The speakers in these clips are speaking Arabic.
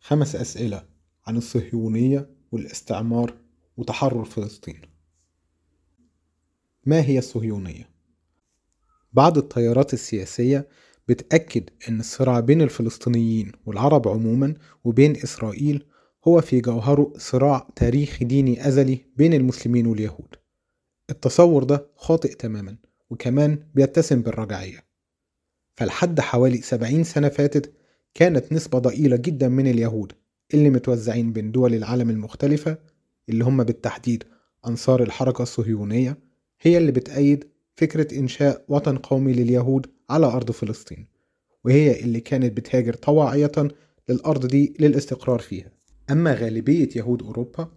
خمس أسئلة عن الصهيونية والاستعمار وتحرر فلسطين. ما هي الصهيونية؟ بعض التيارات السياسية بتأكد أن الصراع بين الفلسطينيين والعرب عموما وبين إسرائيل هو في جوهره صراع تاريخي ديني أزلي بين المسلمين واليهود. التصور ده خاطئ تماما وكمان بيتسم بالرجعية. فلحد حوالي سبعين سنة فاتت كانت نسبة ضئيلة جدا من اليهود اللي متوزعين بين دول العالم المختلفة اللي هم بالتحديد أنصار الحركة الصهيونية هي اللي بتأيد فكرة إنشاء وطن قومي لليهود على أرض فلسطين وهي اللي كانت بتهاجر طواعية للأرض دي للاستقرار فيها. أما غالبية يهود أوروبا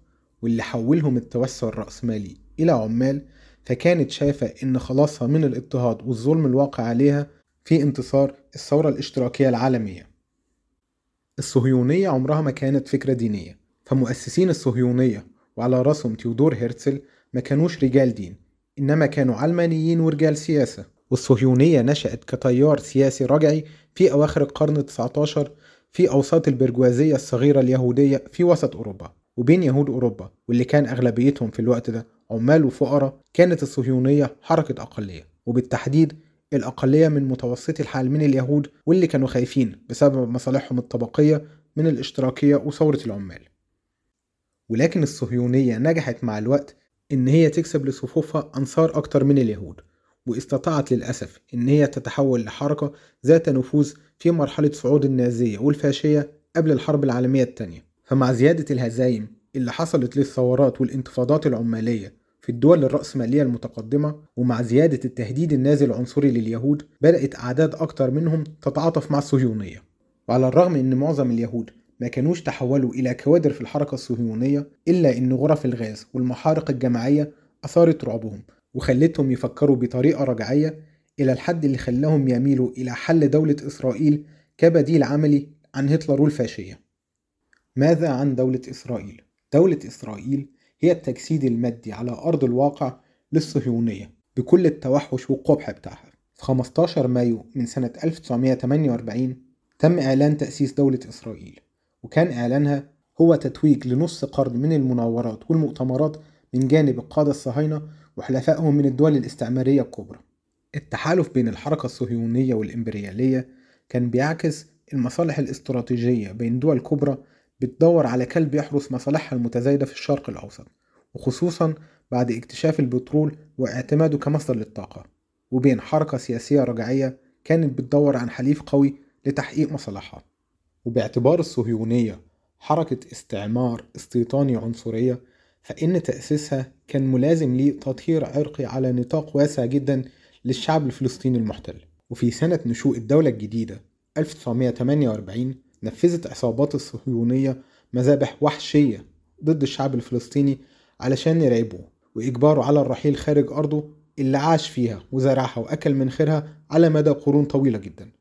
واللي حولهم التوسع الرأسمالي إلى عمال فكانت شايفة إن خلاصها من الاضطهاد والظلم الواقع عليها في انتصار الثورة الاشتراكية العالمية. الصهيونية عمرها ما كانت فكرة دينية. فمؤسسين الصهيونية وعلى رأسهم تيودور هرتزل ما كانوش رجال دين إنما كانوا علمانيين ورجال سياسة. والصهيونية نشأت كتيار سياسي رجعي في أواخر القرن ال19 في أوساط البرجوازية الصغيرة اليهودية في وسط أوروبا وبين يهود أوروبا واللي كان أغلبيتهم في الوقت ده عمال وفقراء. كانت الصهيونية حركة أقلية وبالتحديد الأقلية من متوسطي الحال من اليهود واللي كانوا خايفين بسبب مصالحهم الطبقية من الاشتراكية وثورة العمال. ولكن الصهيونية نجحت مع الوقت إن هي تكسب لصفوفها أنصار أكتر من اليهود واستطاعت للأسف إن هي تتحول لحركة ذات نفوذ في مرحلة صعود النازية والفاشية قبل الحرب العالمية الثانية. فمع زيادة الهزايم اللي حصلت للثورات والانتفاضات العمالية في الدول الرأسمالية المتقدمة ومع زيادة التهديد النازي العنصري لليهود بدأت أعداد أكتر منهم تتعاطف مع الصهيونية وعلى الرغم أن معظم اليهود ما كانوش تحولوا إلى كوادر في الحركة الصهيونية إلا أن غرف الغاز والمحارق الجماعية أثارت رعبهم وخلتهم يفكروا بطريقة رجعية إلى الحد اللي خلاهم يميلوا إلى حل دولة إسرائيل كبديل عملي عن هتلر والفاشية ماذا عن دولة إسرائيل؟ دولة إسرائيل هي التجسيد المادي على أرض الواقع للصهيونية بكل التوحش والقبح بتاعها. في 15 مايو من سنة 1948 تم إعلان تأسيس دولة إسرائيل وكان إعلانها هو تتويج لنص قرن من المناورات والمؤتمرات من جانب القادة الصهاينة وحلفائهم من الدول الاستعمارية الكبرى. التحالف بين الحركة الصهيونية والإمبريالية كان بيعكس المصالح الاستراتيجية بين دول كبرى بتدور على كلب يحرس مصالحها المتزايدة في الشرق الأوسط وخصوصا بعد اكتشاف البترول واعتماده كمصدر للطاقة. وبين حركة سياسية رجعية كانت بتدور عن حليف قوي لتحقيق مصالحها. وباعتبار الصهيونية حركة استعمار استيطاني عنصرية فإن تأسيسها كان ملازم لتطهير عرقي على نطاق واسع جدا للشعب الفلسطيني المحتل. وفي سنة نشوء الدولة الجديدة 1948 نفذت عصابات الصهيونية مذابح وحشية ضد الشعب الفلسطيني علشان يراقبوه وإجباره على الرحيل خارج أرضه اللي عاش فيها وزرعها وأكل من خيرها على مدى قرون طويلة جدا.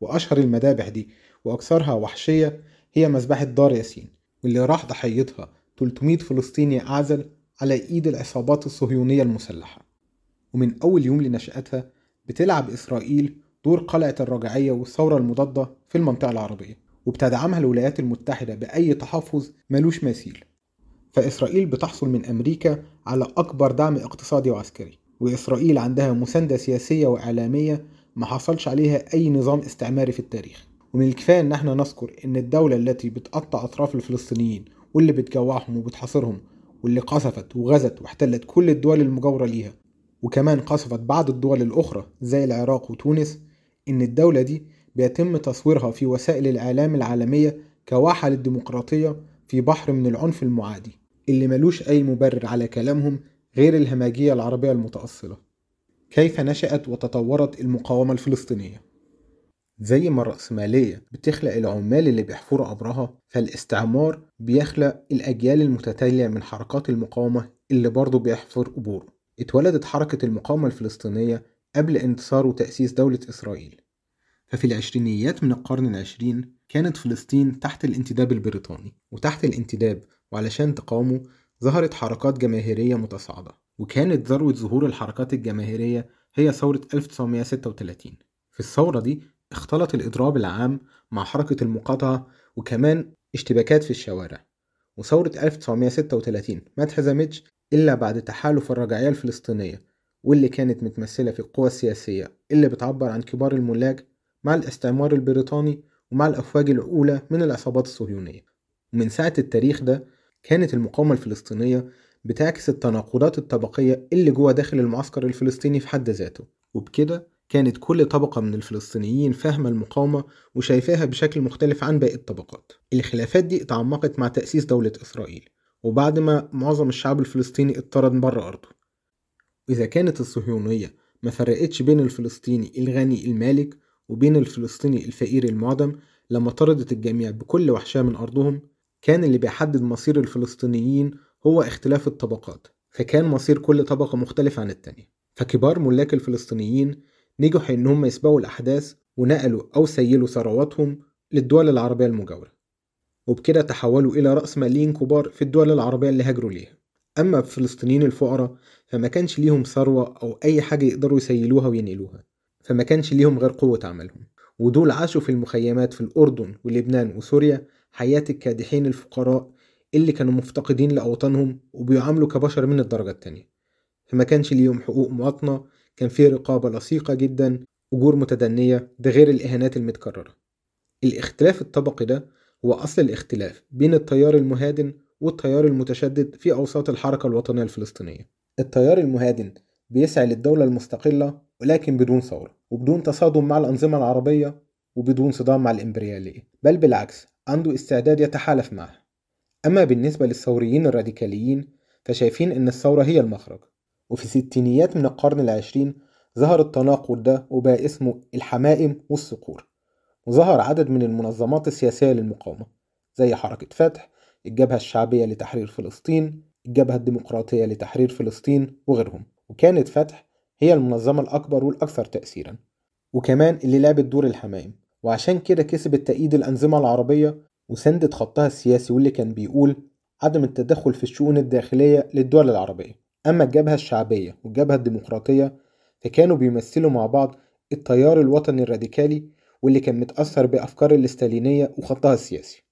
وأشهر المذابح دي وأكثرها وحشية هي مذبحة دار ياسين واللي راح ضحيتها 300 فلسطيني أعزل على إيد العصابات الصهيونية المسلحة. ومن أول يوم لنشأتها بتلعب إسرائيل دور قلعة الرجعية والثورة المضادة في المنطقة العربية. وبتدعمها الولايات المتحدة بأي تحفظ ملوش مثيل. فإسرائيل بتحصل من أمريكا على أكبر دعم اقتصادي وعسكري وإسرائيل عندها مساندة سياسية وإعلامية ما حصلش عليها أي نظام استعماري في التاريخ. ومن الكفاية إن إحنا نذكر إن الدولة التي بتقطع أطراف الفلسطينيين واللي بتجوعهم وبتحاصرهم واللي قصفت وغزت واحتلت كل الدول المجاورة ليها وكمان قصفت بعض الدول الأخرى زي العراق وتونس إن الدولة دي بيتم تصويرها في وسائل الإعلام العالمية كواحة للديمقراطية في بحر من العنف المعادي اللي ملوش أي مبرر على كلامهم غير الهمجية العربية المتأصلة. كيف نشأت وتطورت المقاومة الفلسطينية؟ زي ما الرأسمالية بتخلق العمال اللي بيحفروا قبرها فالاستعمار بيخلق الأجيال المتتالية من حركات المقاومة اللي برضه بيحفر قبوره. اتولدت حركة المقاومة الفلسطينية قبل انتصار وتأسيس دولة إسرائيل. ففي العشرينيات من القرن العشرين كانت فلسطين تحت الانتداب البريطاني وتحت الانتداب وعلشان تقاومه ظهرت حركات جماهيرية متصاعدة وكانت ذروة ظهور الحركات الجماهيرية هي ثورة 1936 في الثورة دي اختلط الإضراب العام مع حركة المقاطعة وكمان اشتباكات في الشوارع وثورة 1936 ما اتهزمتش إلا بعد تحالف الرجعية الفلسطينية واللي كانت متمثلة في القوى السياسية اللي بتعبر عن كبار الملاك مع الاستعمار البريطاني ومع الأفواج الأولى من العصابات الصهيونية. ومن ساعة التاريخ ده كانت المقاومة الفلسطينية بتعكس التناقضات الطبقية اللي جوه داخل المعسكر الفلسطيني في حد ذاته. وبكده كانت كل طبقة من الفلسطينيين فاهمة المقاومة وشايفاها بشكل مختلف عن باقي الطبقات. الخلافات دي اتعمقت مع تأسيس دولة إسرائيل وبعد ما معظم الشعب الفلسطيني اضطرد بره أرضه. وإذا كانت الصهيونية ما فرقتش بين الفلسطيني الغني المالك وبين الفلسطيني الفقير المعدم لما طردت الجميع بكل وحشاه من أرضهم كان اللي بيحدد مصير الفلسطينيين هو اختلاف الطبقات فكان مصير كل طبقة مختلف عن التانية. فكبار ملاك الفلسطينيين نجحوا إن هم يسبقوا الأحداث ونقلوا أو سيلوا ثرواتهم للدول العربية المجاورة وبكده تحولوا إلى رأس ماليين كبار في الدول العربية اللي هاجروا ليها. أما الفلسطينيين الفقراء فما كانش ليهم ثروة أو أي حاجة يقدروا يسيلوها وينقلوها. فما كانش ليهم غير قوة عملهم. ودول عاشوا في المخيمات في الأردن ولبنان وسوريا حياة الكادحين الفقراء اللي كانوا مفتقدين لأوطانهم وبيعاملوا كبشر من الدرجة التانية. فما كانش ليهم حقوق مواطنة كان في رقابة لصيقة جدا أجور متدنية ده غير الإهانات المتكررة. الاختلاف الطبقي ده هو أصل الاختلاف بين التيار المهادن والتيار المتشدد في أوساط الحركة الوطنية الفلسطينية. التيار المهادن بيسعى للدولة المستقلة ولكن بدون ثورة وبدون تصادم مع الأنظمة العربية وبدون صدام مع الإمبريالية. بل بالعكس عنده استعداد يتحالف معها أما بالنسبة للثوريين الراديكاليين فشايفين إن الثورة هي المخرج. وفي ستينيات من القرن العشرين ظهر التناقض ده وبقى اسمه الحمائم والصقور. وظهر عدد من المنظمات السياسية للمقاومة زي حركة فتح الجبهة الشعبية لتحرير فلسطين الجبهة الديمقراطية لتحرير فلسطين وغيرهم. وكانت فتح هي المنظمة الأكبر والأكثر تأثيرا. وكمان اللي لعبت دور الحمائم وعشان كده كسبت تأييد الأنظمة العربية وسندت خطها السياسي واللي كان بيقول عدم التدخل في الشؤون الداخلية للدول العربية. أما الجبهة الشعبية والجبهة الديمقراطية فكانوا بيمثلوا مع بعض التيار الوطني الراديكالي واللي كان متأثر بأفكار الاستالينية وخطها السياسي.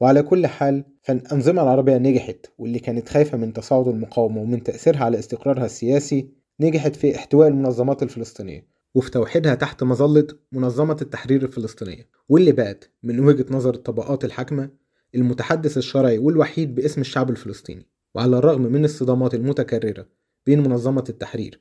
وعلى كل حال فالأنظمة العربية نجحت واللي كانت خايفة من تصاعد المقاومة ومن تأثيرها على استقرارها السياسي نجحت في احتواء المنظمات الفلسطينية وفي توحيدها تحت مظلة منظمة التحرير الفلسطينية. واللي بقت من وجهة نظر الطبقات الحاكمة المتحدث الشرعي والوحيد باسم الشعب الفلسطيني. وعلى الرغم من الصدامات المتكررة بين منظمة التحرير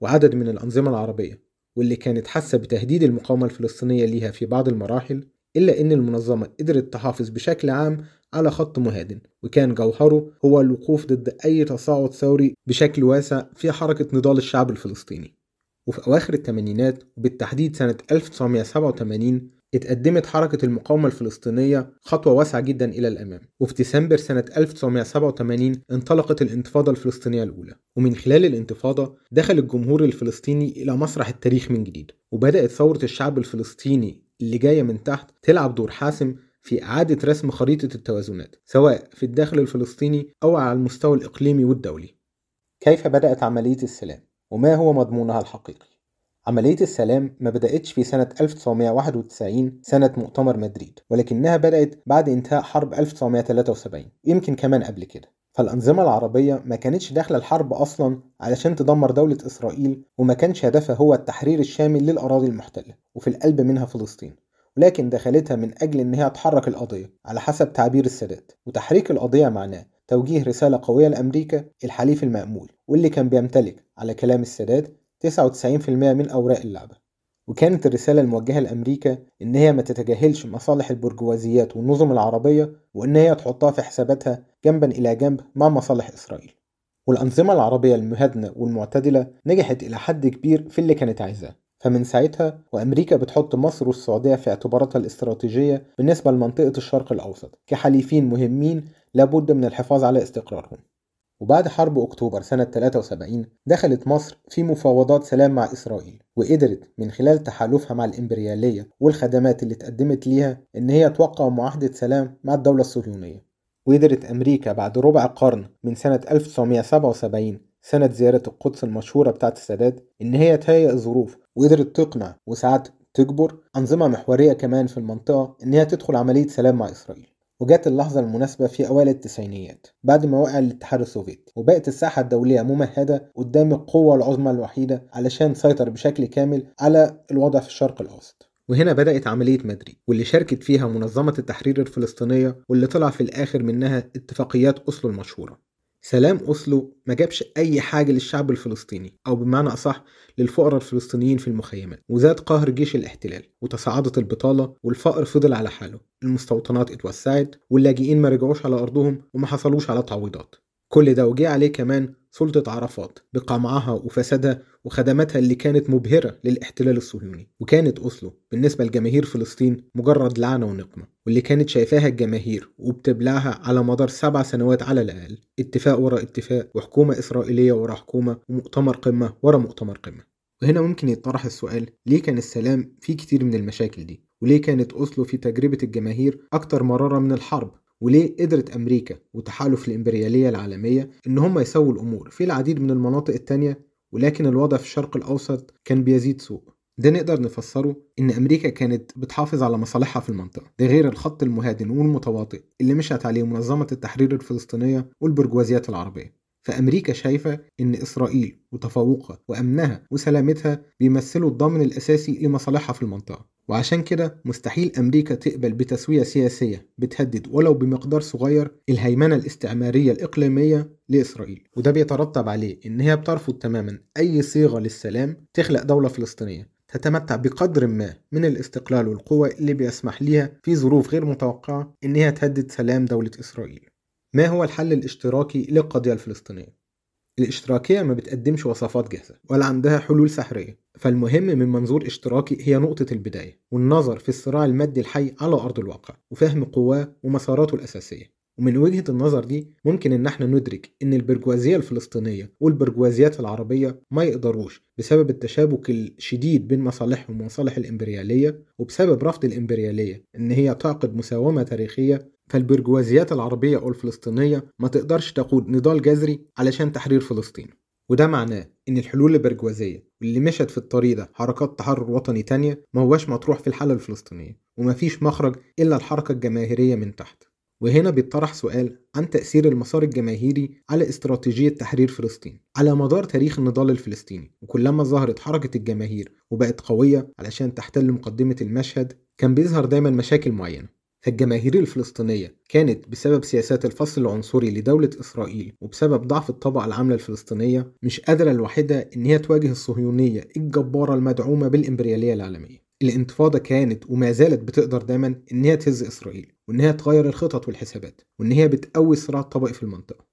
وعدد من الأنظمة العربية واللي كانت حاسة بتهديد المقاومة الفلسطينية ليها في بعض المراحل إلا إن المنظمة قدرت تحافظ بشكل عام على خط مهادن وكان جوهره هو الوقوف ضد أي تصاعد ثوري بشكل واسع في حركة نضال الشعب الفلسطيني. وفي أواخر الثمانينات وبالتحديد سنة 1987 اتقدمت حركة المقاومة الفلسطينية خطوة واسعة جدا إلى الأمام. وفي ديسمبر سنة 1987 انطلقت الانتفاضة الفلسطينية الأولى. ومن خلال الانتفاضة دخل الجمهور الفلسطيني إلى مسرح التاريخ من جديد وبدأت ثورة الشعب الفلسطيني اللي جاية من تحت تلعب دور حاسم في إعادة رسم خريطة التوازنات سواء في الداخل الفلسطيني أو على المستوى الإقليمي والدولي كيف بدأت عملية السلام؟ وما هو مضمونها الحقيقي؟ عملية السلام ما بدأتش في سنة 1991 سنة مؤتمر مدريد ولكنها بدأت بعد انتهاء حرب 1973 يمكن كمان قبل كده فالأنظمة العربية ما كانتش داخلة الحرب أصلا علشان تدمر دولة إسرائيل وما كانش هدفها هو التحرير الشامل للأراضي المحتلة وفي القلب منها فلسطين ولكن دخلتها من أجل إنها تحرك القضية على حسب تعبير السادات. وتحريك القضية معناه توجيه رسالة قوية لأمريكا الحليف المأمول واللي كان بيمتلك على كلام السادات 99% من أوراق اللعبة. وكانت الرسالة الموجهة لأمريكا إن هي ما تتجاهلش مصالح البرجوازيات والنظم العربية وإن هي تحطها في حساباتها جنبا إلى جنب مع مصالح إسرائيل. والأنظمة العربية المهادنة والمعتدلة نجحت إلى حد كبير في اللي كانت عايزاه. فمن ساعتها وأمريكا بتحط مصر والسعودية في اعتباراتها الاستراتيجية بالنسبة لمنطقة الشرق الأوسط كحليفين مهمين لابد من الحفاظ على استقرارهم. وبعد حرب أكتوبر سنة 73 دخلت مصر في مفاوضات سلام مع إسرائيل وقدرت من خلال تحالفها مع الإمبريالية والخدمات اللي اتقدمت ليها إن هي توقع معاهدة سلام مع الدولة الصهيونية. وقدرت أمريكا بعد ربع قرن من سنة 1977 سنة زيارة القدس المشهورة بتاعت السادات إن هي تهيئ الظروف وقدرت تقنع وساعات تجبر أنظمة محورية كمان في المنطقة إن هي تدخل عملية سلام مع إسرائيل. وجات اللحظة المناسبة في أوائل التسعينيات بعد ما وقع الاتحاد السوفيتي. وبقت الساحة الدولية ممهدة قدام القوة العظمى الوحيدة علشان تسيطر بشكل كامل على الوضع في الشرق الأوسط. وهنا بدأت عملية مدريد واللي شاركت فيها منظمة التحرير الفلسطينية واللي طلع في الآخر منها اتفاقيات أوسلو المشهورة. سلام أوسلو ما جابش أي حاجة للشعب الفلسطيني أو بمعنى أصح للفقراء الفلسطينيين في المخيمات وزاد قهر جيش الاحتلال وتصاعدت البطالة والفقر فضل على حاله. المستوطنات اتوسعت واللاجئين ما رجعوش على أرضهم وما حصلوش على تعويضات. كل ده وجه عليه كمان سلطة عرفات بقمعها وفسادها وخدماتها اللي كانت مبهرة للاحتلال الصهيوني وكانت أوسلو بالنسبة لجماهير فلسطين مجرد لعنة ونقمة واللي كانت شايفاها الجماهير وبتبلعها على مدار سبع سنوات على الأقل اتفاق ورا اتفاق وحكومة إسرائيلية ورا حكومة ومؤتمر قمة ورا مؤتمر قمة. وهنا ممكن يطرح السؤال ليه كان السلام فيه كتير من المشاكل دي؟ وليه كانت أوسلو في تجربة الجماهير أكتر مرارة من الحرب؟ وليه قدرت أمريكا وتحالف الإمبريالية العالمية إن هم يسووا الأمور في العديد من المناطق التانية ولكن الوضع في الشرق الأوسط كان بيزيد سوء. ده نقدر نفسره إن أمريكا كانت بتحافظ على مصالحها في المنطقة. ده غير الخط المهادن والمتواطئ اللي مشت عليه منظمة التحرير الفلسطينية والبرجوازيات العربية. فأمريكا شايفة إن إسرائيل وتفوقها وأمنها وسلامتها بيمثلوا الضامن الأساسي لمصالحها في المنطقة. وعشان كده مستحيل أمريكا تقبل بتسوية سياسية بتهدد ولو بمقدار صغير الهيمنة الاستعمارية الإقليمية لإسرائيل وده بيترتب عليه إن هي بترفض تماما أي صيغة للسلام تخلق دولة فلسطينية تتمتع بقدر ما من الاستقلال والقوة اللي بيسمح ليها في ظروف غير متوقعة إن هي تهدد سلام دولة إسرائيل ما هو الحل الاشتراكي للقضية الفلسطينية؟ الاشتراكية ما بتقدمش وصفات جاهزة ولا عندها حلول سحرية. فالمهم من منظور اشتراكي هي نقطة البداية والنظر في الصراع المادي الحي على أرض الواقع وفهم قواه ومساراته الأساسية. ومن وجهة النظر دي ممكن إن إحنا ندرك إن البرجوازية الفلسطينية والبرجوازيات العربية ما يقدروش بسبب التشابك الشديد بين مصالحهم ومصالح الإمبريالية وبسبب رفض الإمبريالية إن هي تعقد مساومة تاريخية فالبرجوازيات العربية أو الفلسطينية ما تقدرش تقود نضال جذري علشان تحرير فلسطين. وده معناه إن الحلول البرجوازية واللي مشت في الطريق ده حركات تحرر وطني تانية ما هواش مطروح في الحالة الفلسطينية ومفيش مخرج إلا الحركة الجماهيرية من تحت. وهنا بيطرح سؤال عن تأثير المسار الجماهيري على استراتيجية تحرير فلسطين. على مدار تاريخ النضال الفلسطيني وكلما ظهرت حركة الجماهير وبقت قوية علشان تحتل مقدمة المشهد كان بيظهر دايما مشاكل معينة. فالجماهير الفلسطينية كانت بسبب سياسات الفصل العنصري لدولة إسرائيل وبسبب ضعف الطبقة العاملة الفلسطينية مش قادرة الوحيدة إن هي تواجه الصهيونية الجبارة المدعومة بالإمبريالية العالمية. الانتفاضة كانت وما زالت بتقدر دايما إن هي تهز إسرائيل وإن هي تغير الخطط والحسابات وإن هي بتقوي الصراع الطبقي في المنطقة.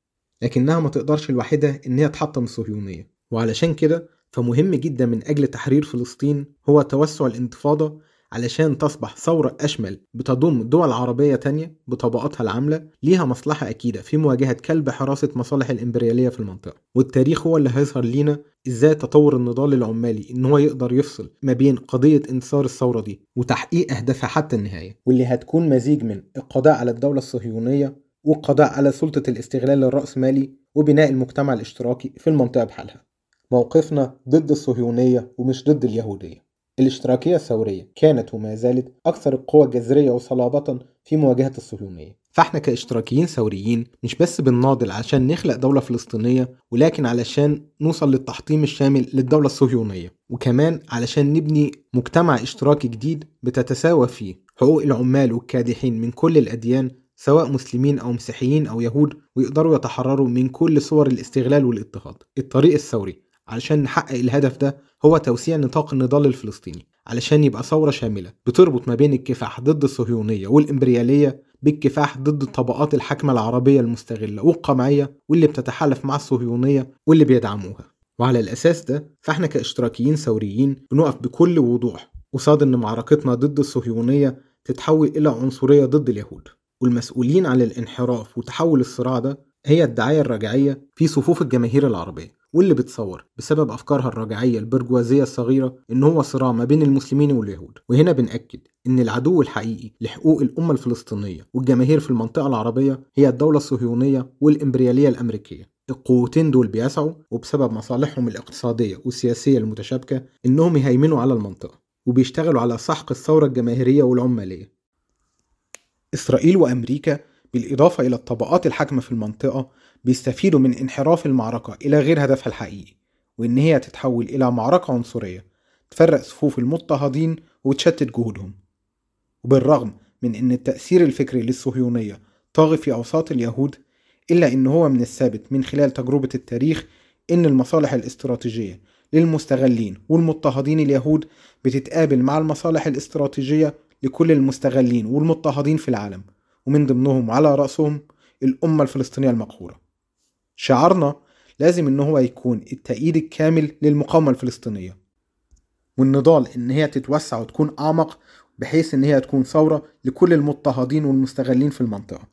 لكنها ما تقدرش الوحيدة إن هي تحطم الصهيونية. وعلشان كده فمهم جدا من أجل تحرير فلسطين هو توسع الانتفاضة علشان تصبح ثورة أشمل بتضم دول عربية تانية بطبقاتها العاملة ليها مصلحة أكيدة في مواجهة كلب حراسة مصالح الإمبريالية في المنطقة. والتاريخ هو اللي هيظهر لينا إزاي تطور النضال العمالي إن هو يقدر يفصل ما بين قضية انتصار الثورة دي وتحقيق أهدافها حتى النهاية واللي هتكون مزيج من القضاء على الدولة الصهيونية والقضاء على سلطة الاستغلال الرأسمالي وبناء المجتمع الاشتراكي في المنطقة بحالها. موقفنا ضد الصهيونية ومش ضد اليهودية. الاشتراكية الثورية كانت وما زالت أكثر القوى جذرية وصلابة في مواجهة الصهيونية. فاحنا كاشتراكيين ثوريين مش بس بنناضل عشان نخلق دولة فلسطينية ولكن علشان نوصل للتحطيم الشامل للدولة الصهيونية وكمان علشان نبني مجتمع اشتراكي جديد بتتساوى فيه حقوق العمال والكادحين من كل الأديان سواء مسلمين أو مسيحيين أو يهود ويقدروا يتحرروا من كل صور الاستغلال والاضطهاد. الطريق الثوري علشان نحقق الهدف ده هو توسيع نطاق النضال الفلسطيني علشان يبقى ثورة شاملة بتربط ما بين الكفاح ضد الصهيونية والإمبريالية بالكفاح ضد الطبقات الحاكمة العربية المستغلة والقمعية واللي بتتحالف مع الصهيونية واللي بيدعموها. وعلى الأساس ده فإحنا كاشتراكيين ثوريين بنقف بكل وضوح قصاد إن معركتنا ضد الصهيونية تتحول إلى عنصرية ضد اليهود. والمسؤولين عن الانحراف وتحول الصراع ده هي الدعاية الرجعية في صفوف الجماهير العربية. واللي بتصور بسبب أفكارها الرجعية البرجوازية الصغيرة إن هو صراع ما بين المسلمين واليهود. وهنا بنأكد إن العدو الحقيقي لحقوق الأمة الفلسطينية والجماهير في المنطقة العربية هي الدولة الصهيونية والإمبريالية الأمريكية. القوتين دول بيسعوا وبسبب مصالحهم الاقتصادية والسياسية المتشابكة إنهم يهيمنوا على المنطقة وبيشتغلوا على سحق الثورة الجماهيرية والعمالية. إسرائيل وأمريكا بالإضافة إلى الطبقات الحاكمة في المنطقة بيستفيدوا من انحراف المعركة إلى غير هدفها الحقيقي وإن هي تتحول إلى معركة عنصرية تفرق صفوف المضطهدين وتشتت جهودهم. وبالرغم من أن التأثير الفكري للصهيونية طاغي في أوساط اليهود إلا أن هو من الثابت من خلال تجربة التاريخ أن المصالح الاستراتيجية للمستغلين والمضطهدين اليهود بتتقابل مع المصالح الاستراتيجية لكل المستغلين والمضطهدين في العالم. ومن ضمنهم على رأسهم الأمة الفلسطينية المقهورة. شعارنا لازم إن هو يكون التأييد الكامل للمقاومة الفلسطينية والنضال إن هي تتوسع وتكون أعمق بحيث إن هي تكون ثورة لكل المضطهدين والمستغلين في المنطقة.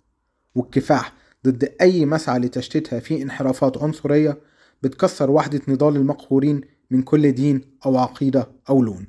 والكفاح ضد أي مسعى لتشتيتها في انحرافات عنصرية بتكسر وحدة نضال المقهورين من كل دين أو عقيدة أو لون.